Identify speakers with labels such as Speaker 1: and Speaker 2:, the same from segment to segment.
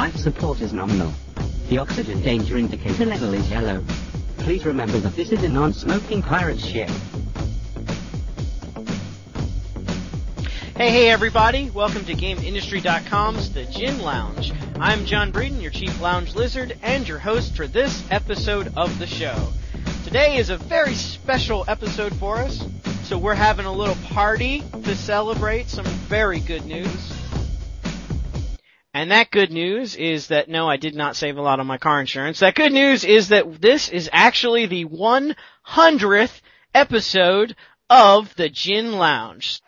Speaker 1: Life support is nominal. The oxygen danger indicator level is yellow. Please remember that this is a non-smoking pirate ship.
Speaker 2: Hey, hey, everybody! Welcome to GameIndustry.com's The Gin Lounge. I'm John Breeden, your chief lounge lizard, and your host for this episode of the show. Today is a very special episode for us, so we're having a little party to celebrate some very good news. And that good news is that no, I did not save a lot on my car insurance. That good news is that this is actually the 100th episode of the Gin Lounge.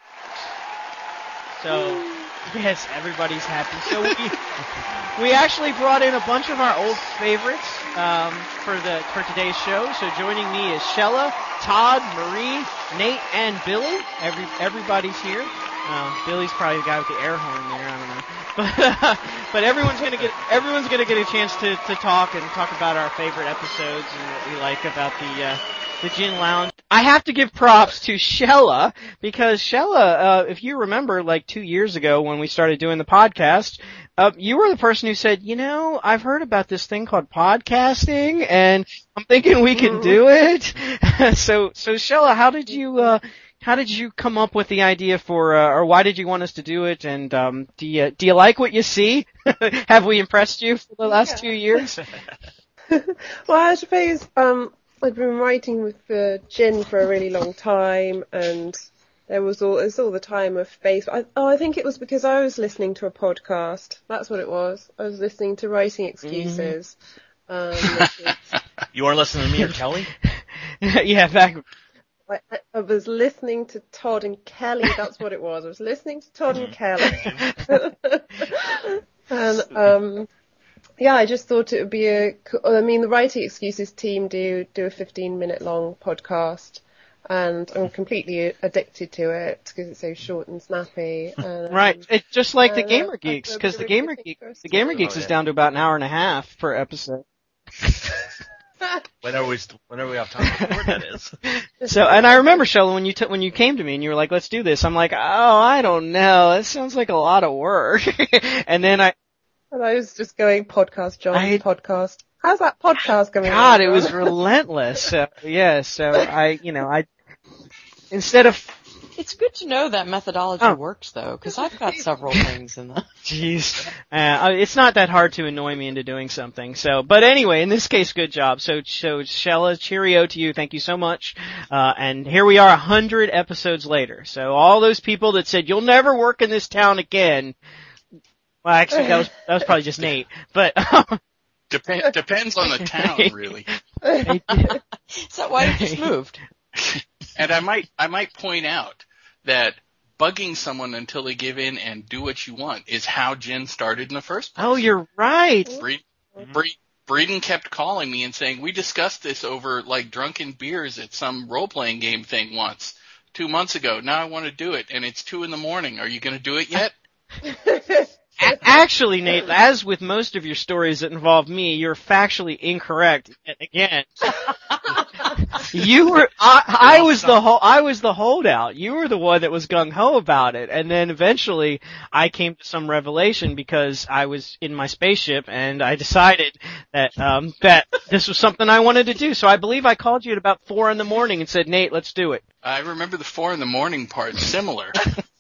Speaker 2: So, yes, everybody's happy. So we, we actually brought in a bunch of our old favorites, um, for the, for today's show. So joining me is Shella, Todd, Marie, Nate, and Billy. Every, everybody's here. Uh, Billy's probably the guy with the air horn there. I don't know, but but everyone's gonna get everyone's gonna get a chance to to talk and talk about our favorite episodes and what we like about the uh, the Gin Lounge. I have to give props to Shella because Shella, uh, if you remember, like two years ago when we started doing the podcast, uh, you were the person who said, you know, I've heard about this thing called podcasting, and I'm thinking we can do it. so so Shella, how did you? Uh, how did you come up with the idea for, uh, or why did you want us to do it? And um, do you do you like what you see? Have we impressed you for the last
Speaker 3: Yeah.
Speaker 2: two years?
Speaker 3: well, I suppose um, I'd been writing with uh, Gin for a really long time, and there was all there's all the time of space. I, oh, I think it was because I was listening to a podcast. That's what it was. I was listening to Writing Excuses. Um, which is-
Speaker 4: You are listening to me or Kelly?
Speaker 2: yeah, back.
Speaker 3: I, I- I was listening to Todd and Kelly. That's what it was. I was listening to Todd and Kelly. and um, yeah, I just thought it would be a. co- I mean, the Writing Excuses team do do a 15 minute long podcast, and I'm completely addicted to it because it's so short and snappy. And, um,
Speaker 2: Right, it's just like the
Speaker 3: uh,
Speaker 2: Gamer Geeks, because the Gamer Geeks, the. Gamer Geeks
Speaker 4: Oh,
Speaker 2: is down to about an hour and a half per episode.
Speaker 4: When are we? When are we have time to record? That is.
Speaker 2: So, and I remember Shella when you t- when you came to me and you were like, "Let's do this." I'm like, "Oh, I don't know. That sounds like a lot of work." and then I,
Speaker 3: And I was just going podcast, John,
Speaker 2: I-
Speaker 3: podcast. How's that podcast going?
Speaker 2: God,
Speaker 3: on,
Speaker 2: it was relentless. So, yeah, so I, you know, I instead of
Speaker 5: It's good to know that methodology
Speaker 2: Oh.
Speaker 5: works though, because I've got several things in the.
Speaker 2: Jeez. Uh, it's not that hard to annoy me into doing something. So, but anyway, in this case, good job. So, so Shella, cheerio to you. Thank you so much. Uh, and here we are a hundred episodes later. So all those people that said, you'll never work in this town again. Well, actually, that was, that was probably just Nate. But,
Speaker 6: Dep- depends on the town, really.
Speaker 5: Is that why you just moved?
Speaker 6: And I might, I might point out that bugging someone until they give in and do what you want is how Gin started in the first place.
Speaker 2: oh, you're right.
Speaker 6: Breed, mm-hmm. Breed, Breeden kept calling me and saying, we discussed this over like drunken beers at some role-playing game thing once, two months ago. Now I want to do it and it's two in the morning. Are you going to do it yet?
Speaker 2: A- Actually, Nate, as with most of your stories that involve me, you're factually incorrect yet again. you were, I, I was the whole, I was the holdout. You were the one that was gung ho about it, and then eventually I came to some revelation because I was in my spaceship and I decided that um that this was something I wanted to do. So I believe I called you at about four in the morning and said, Nate, let's do it.
Speaker 6: I remember the four in the morning part similar.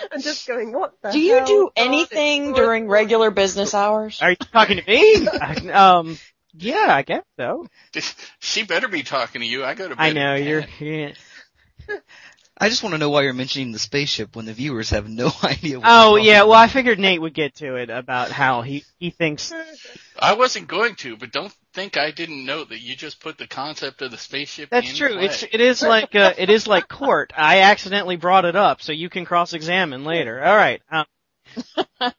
Speaker 3: and just going, what the
Speaker 5: Do you
Speaker 3: hell,
Speaker 5: do anything
Speaker 3: it's
Speaker 5: during regular business hours?
Speaker 2: Are you talking to me? um, yeah, I guess so.
Speaker 6: she better be talking to you. I go to bed.
Speaker 2: I know
Speaker 6: at
Speaker 2: you're.
Speaker 6: 10.
Speaker 2: Yeah.
Speaker 7: I just want to know why you're mentioning the spaceship when the viewers have no idea. What
Speaker 2: Oh
Speaker 7: you're
Speaker 2: yeah, well I
Speaker 7: about.
Speaker 2: figured Nate would get to it about how he he thinks.
Speaker 6: I wasn't going to, but don't think I didn't know that you just put the concept of the spaceship
Speaker 2: That's
Speaker 6: in
Speaker 2: true.
Speaker 6: play.
Speaker 2: It's it is like uh, it is like court. I accidentally brought it up, so you can cross-examine later. All right. Um,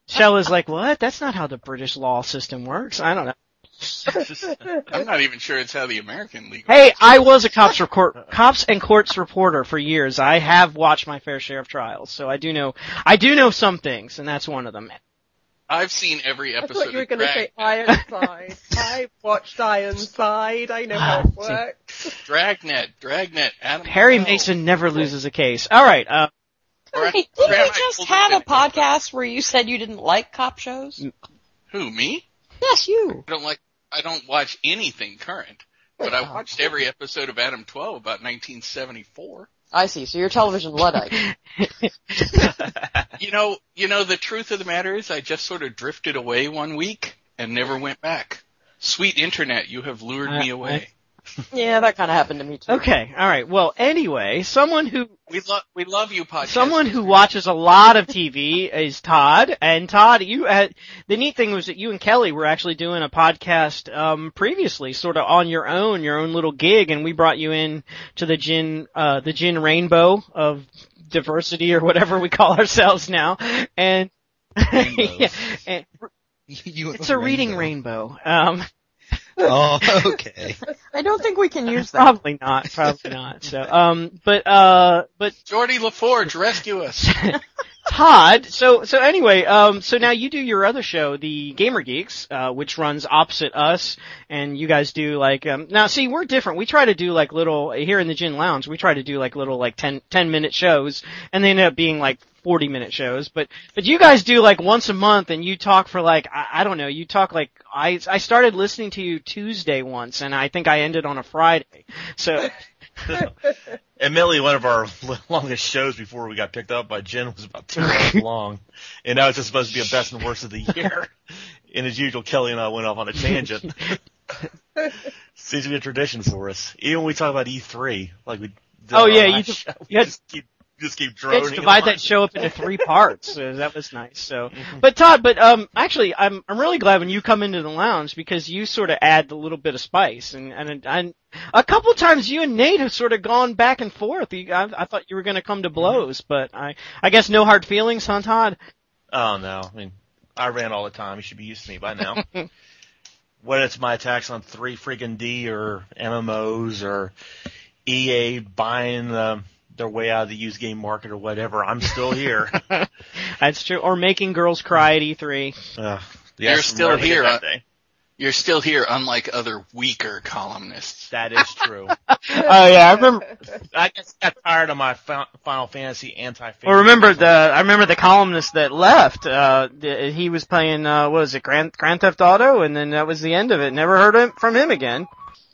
Speaker 2: Shella's like, what? That's not how the British law system works. I don't know.
Speaker 6: I'm not even sure it's how the American legal.
Speaker 2: Hey, I was a cops report, cops and courts reporter for years. I have watched my fair share of trials, so I do know I do know some things, and that's one of them.
Speaker 6: I've seen every episode.
Speaker 3: I
Speaker 6: episode.
Speaker 3: thought you were going to say Ironside. I watched Ironside. I know how it works.
Speaker 6: Dragnet, Dragnet, Adam.
Speaker 2: Perry
Speaker 6: Bell.
Speaker 2: Mason never loses a case. All right. Uh,
Speaker 6: Graham-
Speaker 5: Hey,
Speaker 6: Graham,
Speaker 5: didn't
Speaker 6: I
Speaker 5: you just
Speaker 6: told
Speaker 5: have a podcast where you said you didn't like cop shows?
Speaker 6: Who me?
Speaker 5: Yes, you.
Speaker 6: I don't like. I don't watch anything current, but I watched every episode of Adam 12 about 1974.
Speaker 5: I see. So you're a television luddite.
Speaker 6: You know, you know, the truth of the matter is, I just sort of drifted away one week and never went back. Sweet internet, you have lured me
Speaker 2: I-
Speaker 6: away.
Speaker 5: Yeah, that kind of happened to me too.
Speaker 2: Okay, all right. Well, anyway, someone who
Speaker 6: We love, we love you, podcast.
Speaker 2: someone who watches a lot of TV is Todd. And Todd, you had the neat thing was that you and Kelly were actually doing a podcast um, previously, sort of on your own, your own little gig, and we brought you in to the gin uh, the gin rainbow of diversity or whatever we call ourselves now, and. yeah, and
Speaker 7: You
Speaker 2: it's a reading rainbow. Um,
Speaker 7: Oh, okay.
Speaker 5: I don't think we can use that.
Speaker 2: probably not, probably not. So, um, but, uh, but
Speaker 6: Geordi La Forge, rescue us.
Speaker 2: Todd, so, so anyway, um, so now you do your other show, the Gamer Geeks, uh, which runs opposite us, and you guys do like, um, now see, we're different. We try to do like little, here in the Gin Lounge, we try to do like little like 10, 10 minute shows, and they end up being like 40 minute shows, but, but you guys do like once a month and you talk for like, I, I don't know, you talk like, I, I started listening to you Tuesday once and I think I ended on a Friday. So, and
Speaker 4: Admittedly, one of our longest shows before we got picked up by Gin was about two hours long, and now it's just supposed to be a best and worst of the year. And as usual, Kelly and I went off on a tangent. Seems to be a tradition for us. Even when we talk about E3, like we. Did
Speaker 2: Oh, yeah, you just-
Speaker 4: show, we
Speaker 2: you had-
Speaker 4: just keep just keep
Speaker 2: Let's
Speaker 4: droning.
Speaker 2: divide that show up into three parts. So that was nice. So, but Todd, but um, actually, I'm I'm really glad when you come into the lounge because you sort of add the little bit of spice, and and and a couple times you and Nate have sort of gone back and forth. You, I, I thought you were going to come to blows, but I I guess no hard feelings, huh, Todd?
Speaker 4: Oh no, I mean, I ran all the time. You should be used to me by now. Whether it's my attacks on three freaking D or MMOs or EA buying um, their way out of the used game market or whatever, I'm still here.
Speaker 2: That's true. Or making girls cry at E E3.
Speaker 4: uh,
Speaker 6: You're still here, uh, You're still here, unlike other weaker columnists.
Speaker 4: that is true.
Speaker 2: Oh yeah, I remember.
Speaker 4: I just got tired of my Final Fantasy anti.
Speaker 2: Well, remember the I remember the columnist that left. Uh, he was playing uh, what was it, Grand Grand Theft Auto, and then that was the end of it. Never heard from him again.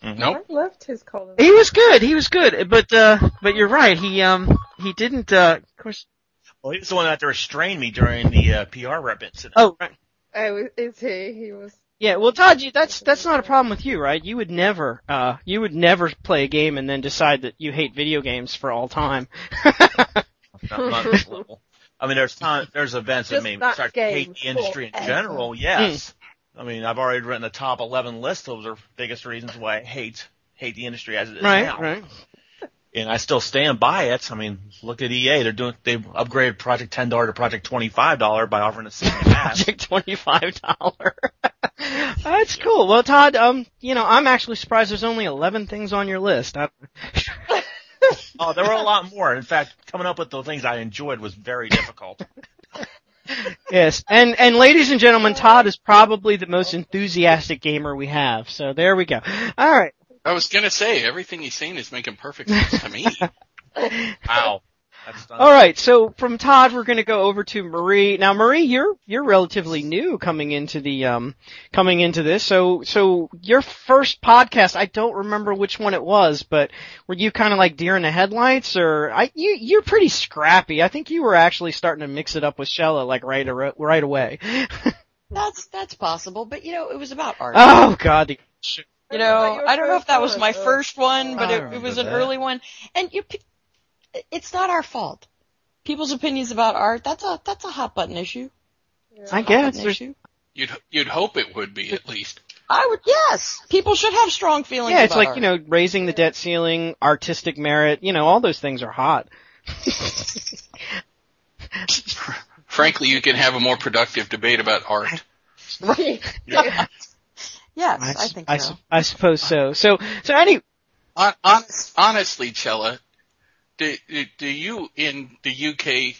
Speaker 6: Nope.
Speaker 3: I loved his column.
Speaker 2: He was good. He was good. But uh, but you're right. He um he didn't. Uh, of course.
Speaker 4: Well, he was the one that restrained me during the uh, PR rep incident.
Speaker 2: Oh right.
Speaker 3: I was, is he? He was.
Speaker 2: Yeah. Well, Todd, you, that's that's not a problem with you, right? You would never uh you would never play a game and then decide that you hate video games for all time.
Speaker 4: not, not level. I mean, there's time, there's events that
Speaker 3: Just
Speaker 4: made me
Speaker 3: that
Speaker 4: start to hate the industry in general. Yes. I mean, I've already written a top 11 list. Those are biggest reasons why I hate hate the industry as it is
Speaker 2: right.
Speaker 4: now.
Speaker 2: Right. right.
Speaker 4: And I still stand by it. I mean, look at EA. They're doing they upgraded Project ten dollar to Project twenty five dollar by offering a six and a half.
Speaker 2: Project twenty five dollar. That's cool. Well, Todd, um, you know, I'm actually surprised there's only eleven things on your list. I,
Speaker 4: Oh, there were a lot more. In fact, coming up with the things I enjoyed was very difficult.
Speaker 2: yes, and and ladies and gentlemen, Todd is probably the most enthusiastic gamer we have. So there we go. All right.
Speaker 6: I was gonna say, everything he's saying is making perfect sense to me.
Speaker 4: Wow. That's done.
Speaker 2: All right, so from Todd, we're going to go over to Marie. Now, Marie, you're you're relatively new coming into the um coming into this. So so your first podcast, I don't remember which one it was, but were you kind of like deer in the headlights, or I you you're pretty scrappy. I think you were actually starting to mix it up with Shella like right ar- right away.
Speaker 5: That's that's possible, but you know, it was about art.
Speaker 2: oh God, the,
Speaker 5: you know, I don't know if that was my first one, but it, it was an
Speaker 7: that.
Speaker 5: early one. And you, pe- it's not our fault. People's opinions about art, that's a, that's a hot button issue.
Speaker 2: I guess
Speaker 5: button
Speaker 2: there's
Speaker 5: issue.
Speaker 6: You'd you'd hope it would be at least.
Speaker 5: I would, yes. People should have strong feelings
Speaker 2: yeah, it's
Speaker 5: about
Speaker 2: like
Speaker 5: art.
Speaker 2: you know raising the debt ceiling, artistic merit, you know all those things are hot.
Speaker 6: Frankly, you can have a more productive debate about art.
Speaker 5: Yes, I,
Speaker 2: s-
Speaker 5: think
Speaker 2: I,
Speaker 5: so.
Speaker 2: su- I suppose so. So, so any,
Speaker 6: Hon- honest, honestly, Chella, do, do do you in the UK?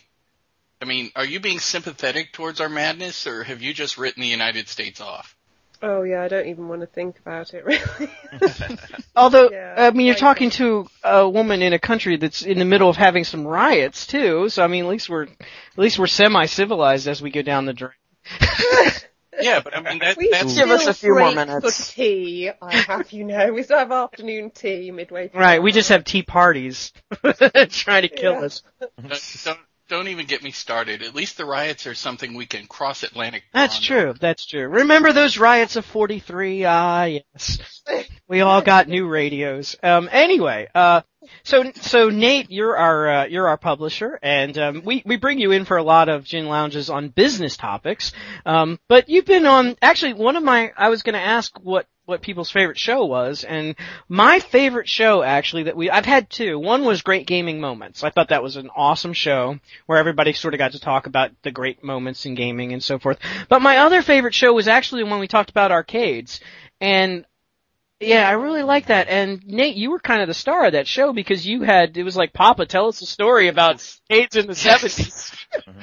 Speaker 6: I mean, are you being sympathetic towards our madness, or have you just written the United States off?
Speaker 3: Oh yeah, I don't even want to think about it really.
Speaker 2: Although,
Speaker 3: Yeah,
Speaker 2: I mean, you're
Speaker 3: like
Speaker 2: talking to a woman in a country that's in the middle of having some riots too. So I mean, at least we're at least we're semi-civilized as we go down the drain.
Speaker 6: Yeah, but I mean that,
Speaker 3: we
Speaker 6: that's
Speaker 5: Give us a few more minutes.
Speaker 3: for tea. I have you know, we still have afternoon tea midway. through
Speaker 2: Right. We just have tea parties trying to kill
Speaker 3: Yeah.
Speaker 2: us.
Speaker 6: don't, don't don't even get me started. At least the riots are something we can cross Atlantic.
Speaker 2: That's true. That's true. Remember those riots of 43? Ah, yes. We all got new radios. Um, anyway, uh, so, so Nate, you're our, uh, you're our publisher and, um, we, we bring you in for a lot of gin lounges on business topics. Um, but you've been on, actually one of my, I was gonna ask what, what people's favorite show was, and my favorite show actually that we, I've had two. One was Great Gaming Moments. I thought that was an awesome show where everybody sort of got to talk about the great moments in gaming and so forth. But my other favorite show was actually when we talked about arcades. And yeah, I really like that. And Nate, you were kind of the star of that show because you had, it was like, Papa, tell us a story about arcades in the 70s.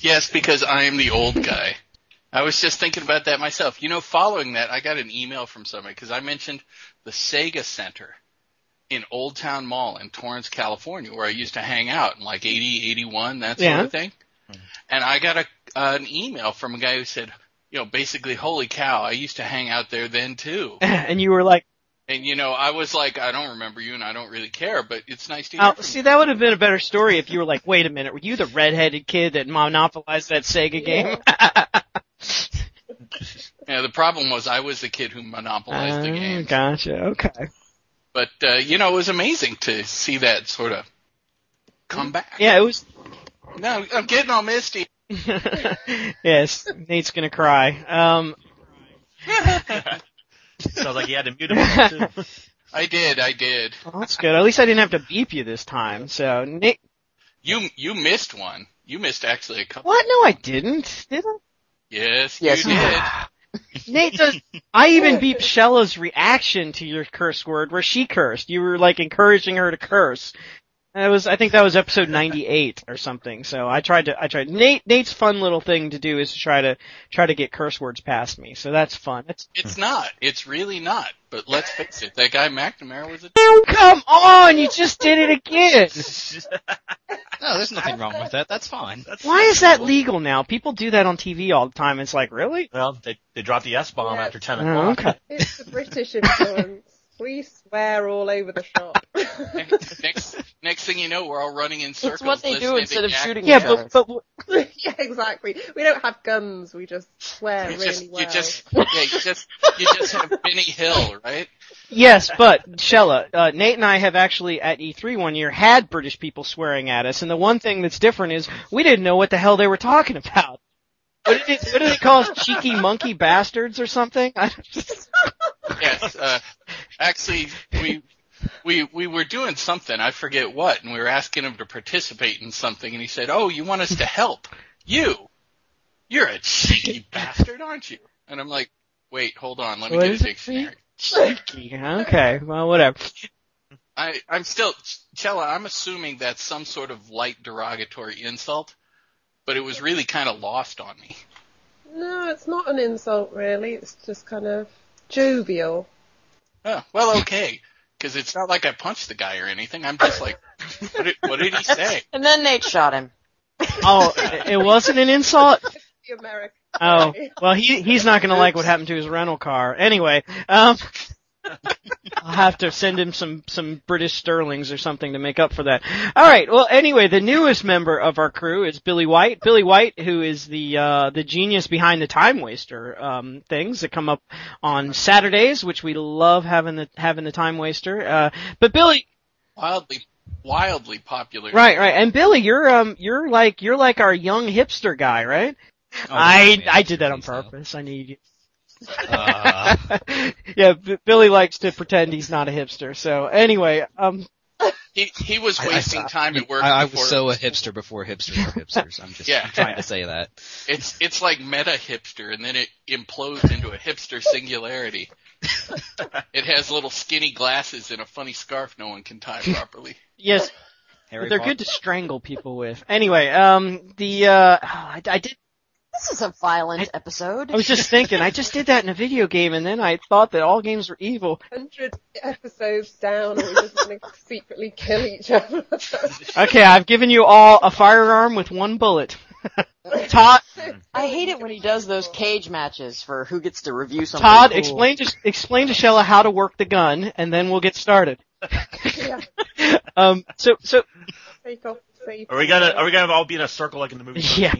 Speaker 6: Yes, because I am the old guy. I was just thinking about that myself. You know, following that, I got an email from somebody because I mentioned the Sega Center in Old Town Mall in Torrance, California, where I used to hang out in like 80, 81, that sort
Speaker 2: Yeah.
Speaker 6: of thing. And I got a an email from a guy who said, you know, basically, holy cow, I used to hang out there then too.
Speaker 2: and you were like,
Speaker 6: And you know, I was like, I don't remember you and I don't really care, but it's nice to hear
Speaker 2: oh,
Speaker 6: from
Speaker 2: see,
Speaker 6: you.
Speaker 2: that would have been a better story if you were like, wait a minute, were you the redheaded kid that monopolized that Sega game?
Speaker 6: Yeah, the problem was I was the kid who monopolized the
Speaker 2: Oh,
Speaker 6: game.
Speaker 2: Gotcha. Okay.
Speaker 6: But uh, you know, it was amazing to see that sort of come back.
Speaker 2: Yeah, it was.
Speaker 6: No, I'm getting all misty.
Speaker 2: yes, Nate's gonna cry. Um,
Speaker 4: Sounds like you had to mute him too.
Speaker 6: I did, I did.
Speaker 2: well, that's good. At least I didn't have to beep you this time. So, Nate,
Speaker 6: You you missed one. You missed actually a couple.
Speaker 2: what? No, I didn't. Did I?
Speaker 6: Yes,
Speaker 5: Yes,
Speaker 6: you
Speaker 5: you
Speaker 6: did.
Speaker 2: Nate does. I even beeped Shella's reaction to your curse word, where she cursed. You were like encouraging her to curse. That was, I think that was episode 98 or something. So I tried to, I tried. Nate, Nate's fun little thing to do is to try to, try to get curse words past me. So that's fun. That's,
Speaker 6: It's not. It's really not. But let's face it, that guy McNamara was a.
Speaker 2: come on, you just did it again.
Speaker 7: No, there's nothing wrong with that. That's fine.
Speaker 4: That's
Speaker 2: Why is that legal now? People do that on TV all the time. It's like, really?
Speaker 4: Well, they they dropped the S bomb
Speaker 3: Yeah.
Speaker 4: after
Speaker 2: 10
Speaker 4: o'clock.
Speaker 2: okay.
Speaker 3: It's the British influence. We swear all over the shop.
Speaker 6: next next thing you know, we're all running in circles.
Speaker 5: It's what they do instead of
Speaker 6: Yak-
Speaker 5: shooting
Speaker 2: Yeah,
Speaker 5: each other.
Speaker 2: but, but,
Speaker 3: yeah, exactly. We don't have guns. We just swear
Speaker 6: You
Speaker 3: really
Speaker 6: just,
Speaker 3: well.
Speaker 6: you just, yeah, you just, you just have Benny Hill, right?
Speaker 2: Yes, but Shella, uh, Nate and I have actually at E3 one year had British people swearing at us, and the one thing that's different is we didn't know what the hell they were talking about. What did, it, what did they call us? Cheeky monkey bastards or something? I just,
Speaker 6: Yes, uh, actually, we, we, we were doing something, I forget what, and we were asking him to participate in something, and he said, oh, you want us to help? You? You're a cheeky bastard, aren't you? And I'm like, wait, hold on, let me
Speaker 2: What
Speaker 6: get
Speaker 2: is
Speaker 6: a
Speaker 2: it?
Speaker 6: dictionary.
Speaker 2: cheeky. Okay, well, whatever.
Speaker 6: I, I'm still, Chella, I'm assuming that's some sort of light derogatory insult, but it was really kind of lost on me.
Speaker 3: No, it's not an insult really. It's just kind of jovial.
Speaker 6: Oh, well, okay. Because it's not like I punched the guy or anything. I'm just like, what did, what did he say?
Speaker 5: And then Nate shot him.
Speaker 2: Oh, it it wasn't an insult?
Speaker 3: The American.
Speaker 2: Oh, well, he he's not gonna like what happened to his rental car. Anyway, um, I'll have to send him some some British sterlings or something to make up for that. All right. Well, anyway, the newest member of our crew is Billy White. Billy White, who is the uh, the genius behind the Time Waster um, things that come up on Saturdays, which we love having the having the Time Waster. Uh, but Billy,
Speaker 6: Wildly, wildly popular.
Speaker 2: right, right, and Billy, you're um you're like you're like our young hipster guy, right?
Speaker 7: Oh,
Speaker 2: I
Speaker 7: man,
Speaker 2: I did that on purpose. I need you.
Speaker 7: Uh,
Speaker 2: yeah, B- Billy likes to pretend he's not a hipster. So anyway, um,
Speaker 6: He he was
Speaker 7: I- I-
Speaker 6: wasting time at work.
Speaker 7: I, I was
Speaker 6: before-
Speaker 7: so a hipster before hipsters were hipsters. I'm just
Speaker 6: Yeah.
Speaker 7: trying to say that.
Speaker 6: It's it's like meta hipster, and then it implodes into a hipster singularity. it has little skinny glasses and a funny scarf no one can tie properly.
Speaker 2: yes,
Speaker 7: Harry
Speaker 2: they're
Speaker 7: Potter.
Speaker 2: good to strangle people with. Anyway, um, the uh, I, I did.
Speaker 5: This is a violent episode.
Speaker 2: I was just thinking, I just did that in a video game, and then I thought that all games were evil.
Speaker 3: Hundred episodes down, and we're just going to secretly kill each other.
Speaker 2: Okay, I've given you all a firearm with one bullet. Todd,
Speaker 5: I hate it when he does those cage matches for who gets to review something.
Speaker 2: Todd,
Speaker 5: cool.
Speaker 2: explain to explain to Shella how to work the gun, and then we'll get started.
Speaker 3: yeah.
Speaker 2: Um, so so
Speaker 3: Take off the safe.
Speaker 4: Are we gonna are we gonna all be in a circle like in the movie?
Speaker 2: Yeah.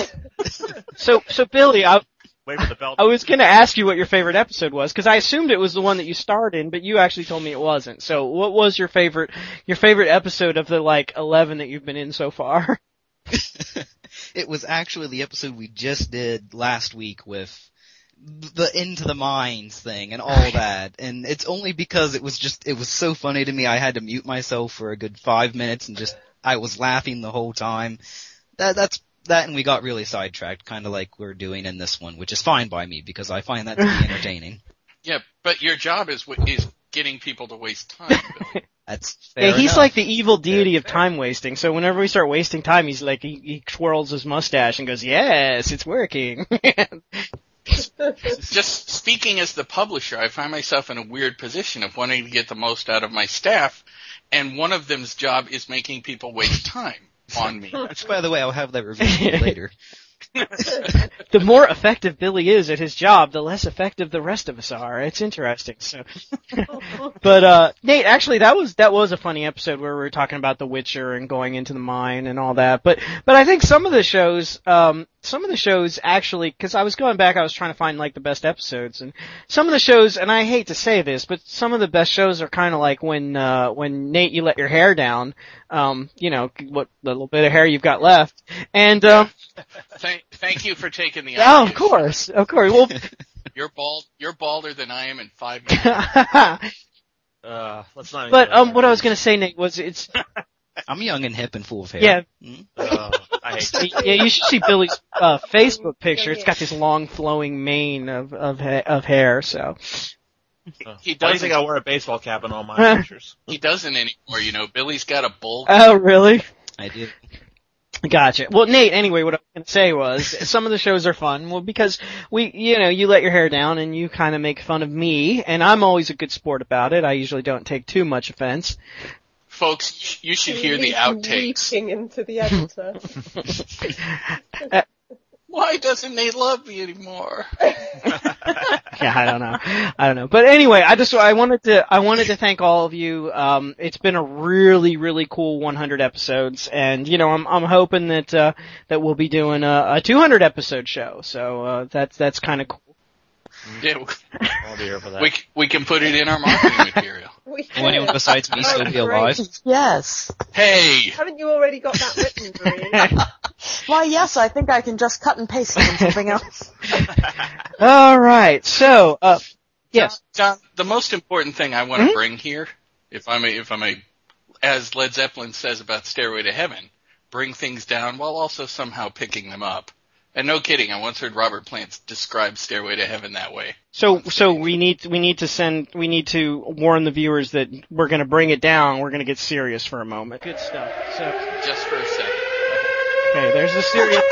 Speaker 4: 13?
Speaker 2: so so Billy, I
Speaker 4: Wait for the belt.
Speaker 2: I was gonna ask you what your favorite episode was because I assumed it was the one that you starred in, but you actually told me it wasn't. So what was your favorite your favorite episode of the like eleven that you've been in so far?
Speaker 7: it was actually the episode we just did last week with the into the mines thing and all that. And it's only because it was just, it was so funny to me. I had to mute myself for a good five minutes and just, I was laughing the whole time. That, that's, that and we got really sidetracked, kind of like we're doing in this one, which is fine by me because I find that to be entertaining.
Speaker 6: Yeah, but your job is wh- is getting people to waste time.
Speaker 7: That's fair
Speaker 2: yeah, he's
Speaker 7: enough.
Speaker 2: like the evil deity of time wasting. So whenever we start wasting time, he's like he, he twirls his mustache and goes, "Yes, it's working."
Speaker 6: Just speaking as the publisher, I find myself in a weird position of wanting to get the most out of my staff, and one of them's job is making people waste time on me.
Speaker 7: Which, by the way, I'll have that reviewed later.
Speaker 2: the more effective Billy is at his job, the less effective the rest of us are. It's interesting. So, but uh, Nate, actually, that was that was a funny episode where we were talking about The Witcher and going into the mine and all that. But but I think some of the shows, um, some of the shows actually, because I was going back, I was trying to find like the best episodes, and some of the shows, and I hate to say this, but some of the best shows are kind of like when uh, when Nate, you let your hair down, um, you know, what little bit of hair you've got left, and um,
Speaker 6: Thank, thank you for taking the.
Speaker 2: oh, of course, of course. Well,
Speaker 6: You're bald. You're balder than I am in five minutes.
Speaker 4: Uh, let's not.
Speaker 2: but um, what I was gonna say, Nate, was it's
Speaker 7: I'm young and hip and full of hair.
Speaker 2: yeah,
Speaker 7: Mm.
Speaker 4: Uh, I hate.
Speaker 2: yeah. You should see Billy's uh, Facebook picture. It's got this long flowing mane of of ha- of hair. So
Speaker 4: Uh,
Speaker 6: He
Speaker 4: Why do you
Speaker 6: doesn't.
Speaker 4: think I wear a baseball cap in all my pictures?
Speaker 6: He doesn't anymore. You know, Billy's got a bowl.
Speaker 2: oh, really?
Speaker 7: I do.
Speaker 2: Gotcha. Well, Nate, anyway, what I was going to say was some of the shows are fun. Well, because we, you know, you let your hair down and you kind of make fun of me, and I'm always a good sport about it. I usually don't take too much offense.
Speaker 6: Folks, you should hear the outtakes.
Speaker 3: Weeping into the editor.
Speaker 6: Why doesn't Nate love me anymore?
Speaker 2: yeah, I don't know. I don't know. But anyway, I just I wanted to I wanted to thank all of you. Um, it's been a really really cool 100 episodes, and you know I'm I'm hoping that uh, that we'll be doing a, a 200 episode show. So uh, that's that's kind of cool.
Speaker 6: Yeah,
Speaker 4: I'll be here for that.
Speaker 6: we we can put it in our marketing material.
Speaker 7: Will anyone besides me still be alive?
Speaker 5: Yes.
Speaker 6: Hey,
Speaker 3: Haven't you already got that written, Marie?
Speaker 5: Why, yes, I think I can just cut and paste it in something else.
Speaker 2: All right. So uh, yes.
Speaker 6: John, the most important thing I want to
Speaker 2: Mhm.
Speaker 6: bring here, if I may, if I may, as Led Zeppelin says about Stairway to Heaven, bring things down while also somehow picking them up. And no kidding, I once heard Robert Plant describe Stairway to Heaven that way.
Speaker 2: So so we need we need to send we need to warn the viewers that we're going to bring it down. We're going to get serious for a moment. Good stuff. So
Speaker 6: Just for a second.
Speaker 2: Okay, there's a serious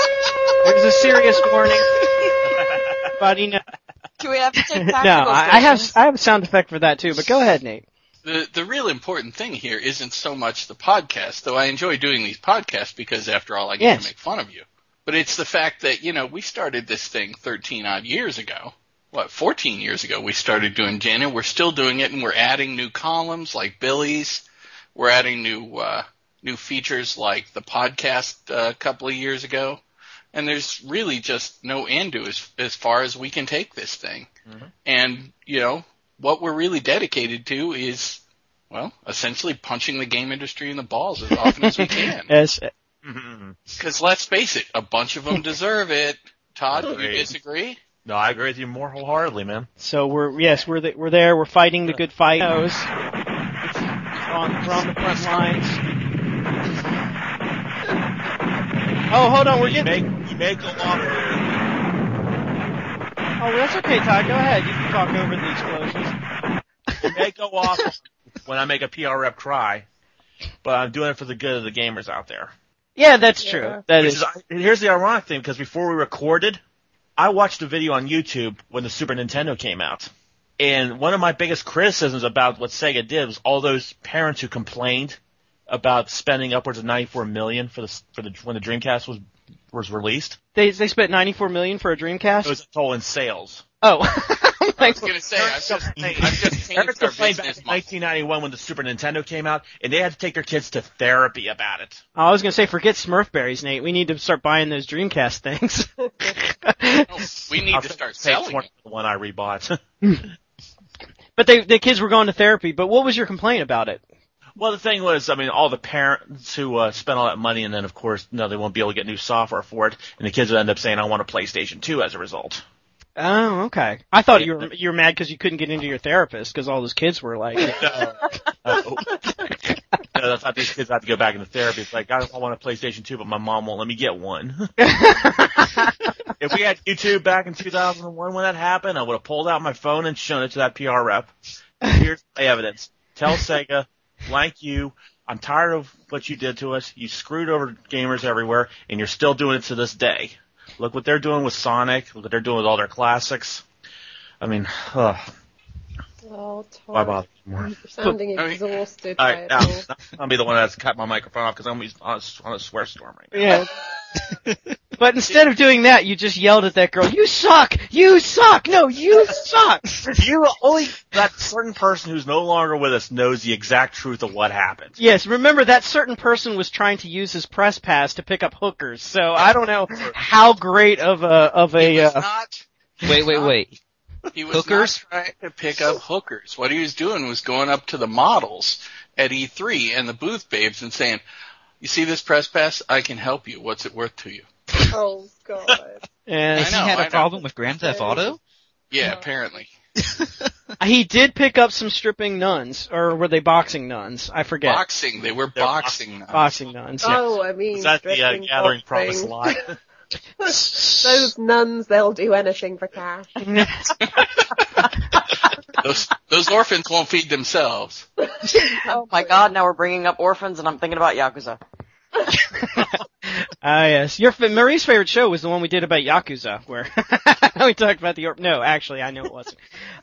Speaker 2: there's a serious warning. Buddy, no,
Speaker 5: Do we have to take
Speaker 2: no, I, I have? I have a sound effect for that too. But go ahead, Nate.
Speaker 6: The the real important thing here isn't so much the podcast, though I enjoy doing these podcasts because after all I get
Speaker 2: Yes.
Speaker 6: to make fun of you. But it's the fact that, you know, we started this thing 13 odd years ago. What, 14 years ago we started doing Janet. We're still doing it and we're adding new columns like Billy's. We're adding new, uh, new features like the podcast uh, a couple of years ago. And there's really just no end to as, as far as we can take this thing. Mm-hmm. And, you know, what we're really dedicated to is, well, essentially punching the game industry in the balls as often as we can.
Speaker 2: As uh, mm-hmm.
Speaker 6: Because let's face it, a bunch of them deserve it. Todd, do you disagree?
Speaker 4: no, I agree with you more wholeheartedly, man.
Speaker 2: so we're yes we're the, we're there. We're fighting the good fight. We're on, we're on the front lines. Oh, hold on, we're
Speaker 4: You
Speaker 2: getting.
Speaker 4: make you make a lot of
Speaker 2: Oh, that's okay, Todd. Go ahead. You can talk over the explosions.
Speaker 4: you may go off when I make a PR rep cry, but I'm doing it for the good of the gamers out there.
Speaker 2: Yeah, that's
Speaker 3: Yeah.
Speaker 2: true. That
Speaker 4: Which
Speaker 2: is.
Speaker 4: is, here's the ironic thing, because before we recorded, I watched a video on YouTube when the Super Nintendo came out. And one of my biggest criticisms about what Sega did was all those parents who complained about spending upwards of 94 million for the for the when the Dreamcast was was released.
Speaker 2: They they spent 94 million for a Dreamcast.
Speaker 4: It was total in sales.
Speaker 2: oh.
Speaker 6: oh I was gonna say, I've just, I've just
Speaker 4: Parents
Speaker 6: changed our
Speaker 4: complained back in 1991 when the Super Nintendo came out, and they had to take their kids to therapy about it.
Speaker 2: Oh, I was gonna say, forget Smurfberries, Nate. We need to start buying those Dreamcast things.
Speaker 6: No, we need
Speaker 4: I'll
Speaker 6: to start
Speaker 4: pay
Speaker 6: selling
Speaker 4: for the one I rebought.
Speaker 2: but they the kids were going to therapy. But what was your complaint about it?
Speaker 4: Well, the thing was, I mean, all the parents who uh, spent all that money, and then of course, no, they won't be able to get new software for it, and the kids would end up saying, "I want a PlayStation 2" as a result.
Speaker 2: Oh, okay. I thought you were you were mad because you couldn't get into your therapist because all those kids were like,
Speaker 4: no, that's not these kids have to go back into therapy. It's like I, I want a PlayStation 2, but my mom won't let me get one. if we had YouTube back in 2001 when that happened, I would have pulled out my phone and shown it to that PR rep. Here's my evidence. Tell Sega, blank you. I'm tired of what you did to us. You screwed over gamers everywhere, and you're still doing it to this day. Look what they're doing with Sonic. Look what they're doing with all their classics. I mean, ugh,
Speaker 3: Oh,
Speaker 4: why
Speaker 3: Todd.
Speaker 4: bother anymore?
Speaker 3: You're sounding
Speaker 6: I mean-
Speaker 3: exhausted
Speaker 4: All
Speaker 3: by
Speaker 4: right,
Speaker 3: it
Speaker 4: now. I'll be the one that's cut my microphone off because I'm on a, on a swear storm right now.
Speaker 2: yeah. Oh. but instead of doing that, you just yelled at that girl, "You suck! You suck! No, you suck!"
Speaker 4: You only that certain person who's no longer with us knows the exact truth of what happened.
Speaker 2: Yes, remember that certain person was trying to use his press pass to pick up hookers. So I don't know how great of a of a uh,
Speaker 6: not.
Speaker 7: Wait, wait, wait.
Speaker 6: He was
Speaker 7: Hookers?
Speaker 6: not trying to pick up hookers. What he was doing was going up to the models at E3 and the booth babes and saying, "You see this press pass? I can help you. What's it worth to you?"
Speaker 3: Oh god.
Speaker 2: and
Speaker 6: I know,
Speaker 7: he had
Speaker 6: I
Speaker 7: a
Speaker 6: know.
Speaker 7: problem with Grand Theft Auto?
Speaker 6: Yeah,
Speaker 3: No.
Speaker 6: apparently.
Speaker 2: he did pick up some stripping nuns, or were they boxing nuns? I forget.
Speaker 6: Boxing. They were
Speaker 4: They're
Speaker 6: boxing. nuns.
Speaker 2: boxing nuns. Yeah.
Speaker 3: Oh, I mean,
Speaker 4: Is that the uh, Gathering Promise
Speaker 3: boxing.
Speaker 4: lie?
Speaker 3: Those nuns, they'll do anything for cash.
Speaker 6: Those those orphans won't feed themselves.
Speaker 5: Oh my god, now we're bringing up orphans and I'm thinking about Yakuza.
Speaker 2: Ah, yes. Your Marie's favorite show was the one we did about Yakuza, where we talked about the. Or- no, actually, I know it wasn't.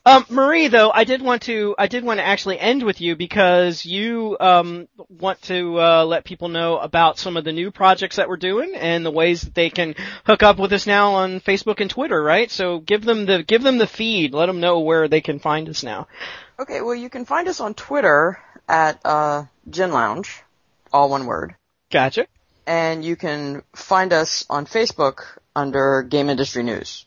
Speaker 2: Um, Marie, though, I did want to. I did want to actually end with you because you um want to uh, let people know about some of the new projects that we're doing and the ways that they can hook up with us now on Facebook and Twitter, right? So give them the give them the feed. Let them know where they can find us now.
Speaker 5: Okay, well you can find us on Twitter at uh, Gin Lounge, all one word,
Speaker 2: Gotcha.
Speaker 5: And you can find us on Facebook under Game Industry News.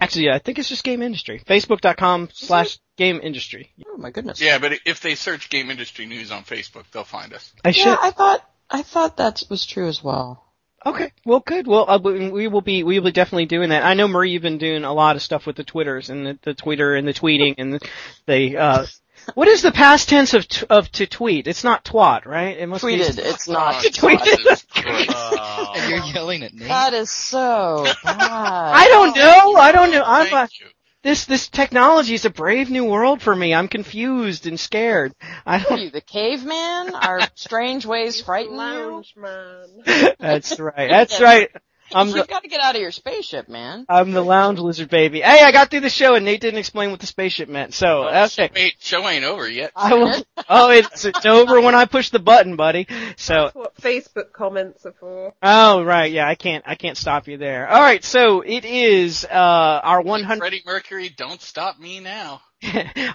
Speaker 2: Actually, yeah, I think it's just game industry. Facebook.com slash game industry.
Speaker 5: Oh my goodness.
Speaker 6: Yeah, but if they search game industry news on Facebook, they'll find us.
Speaker 2: I should.
Speaker 5: Yeah, I thought I thought that was true as well.
Speaker 2: Okay, well, good. Well, uh, we we will be we will be definitely doing that. I know Marie, you've been doing a lot of stuff with the twitters and the, the Twitter and the tweeting and the, the uh, what is the past tense of t- of to tweet? It's not twat, right? It must
Speaker 5: Tweeted,
Speaker 2: be.
Speaker 5: it's not.
Speaker 2: Tweeted.
Speaker 6: Jesus
Speaker 7: And you're yelling at Nate?
Speaker 5: That is so bad.
Speaker 2: I don't know. I don't know. I'm uh,
Speaker 6: Thank you.
Speaker 2: this this technology is a brave new world for me. I'm confused and scared. I
Speaker 5: Are
Speaker 2: don't.
Speaker 5: you the caveman? Our strange ways frighten you?
Speaker 3: Lounge man.
Speaker 2: That's right. That's right. I'm the
Speaker 5: You've got to get out of your spaceship, man.
Speaker 2: I'm the lounge lizard baby. Hey, I got through the show and Nate didn't explain what the spaceship meant. So okay.
Speaker 6: Wait, show ain't over yet.
Speaker 2: I will. Oh, it's it's over when I push the button, buddy. So,
Speaker 3: That's what Facebook comments are for.
Speaker 2: oh right, yeah, I can't I can't stop you there. All right, so it is uh our
Speaker 6: Like
Speaker 2: 100
Speaker 6: Freddie Mercury, don't stop me now.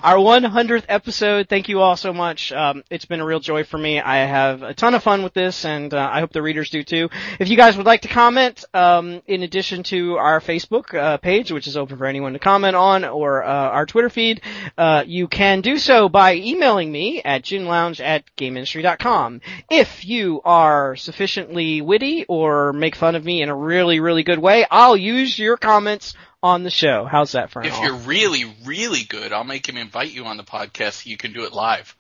Speaker 2: our 100th episode. Thank you all so much. Um, it's been a real joy for me. I have a ton of fun with this, and uh, I hope the readers do too. If you guys would like to comment, um, in addition to our Facebook uh, page, which is open for anyone to comment on, or uh, our Twitter feed, uh, you can do so by emailing me at ginlounge at gameindustry.com. If you are sufficiently witty or make fun of me in a really, really good way, I'll use your comments on the show. How's that for
Speaker 6: If you're really, really good, I'll make him invite you on the podcast so you can do it live.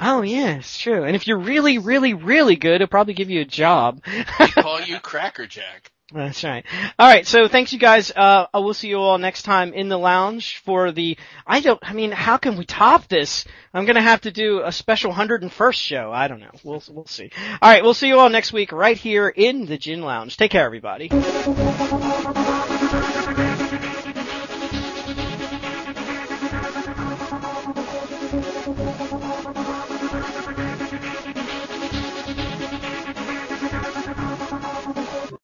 Speaker 2: Oh yeah, it's true. And if you're really, really, really good, it'll probably give you a job.
Speaker 6: They call you Cracker Jack.
Speaker 2: That's right. All right. So thanks, you guys. Uh, I will see you all next time in the lounge for the. I don't. I mean, how can we top this? I'm gonna have to do a special 101st show. I don't know. We'll we'll see. All right. We'll see you all next week right here in the Gin Lounge. Take care, everybody.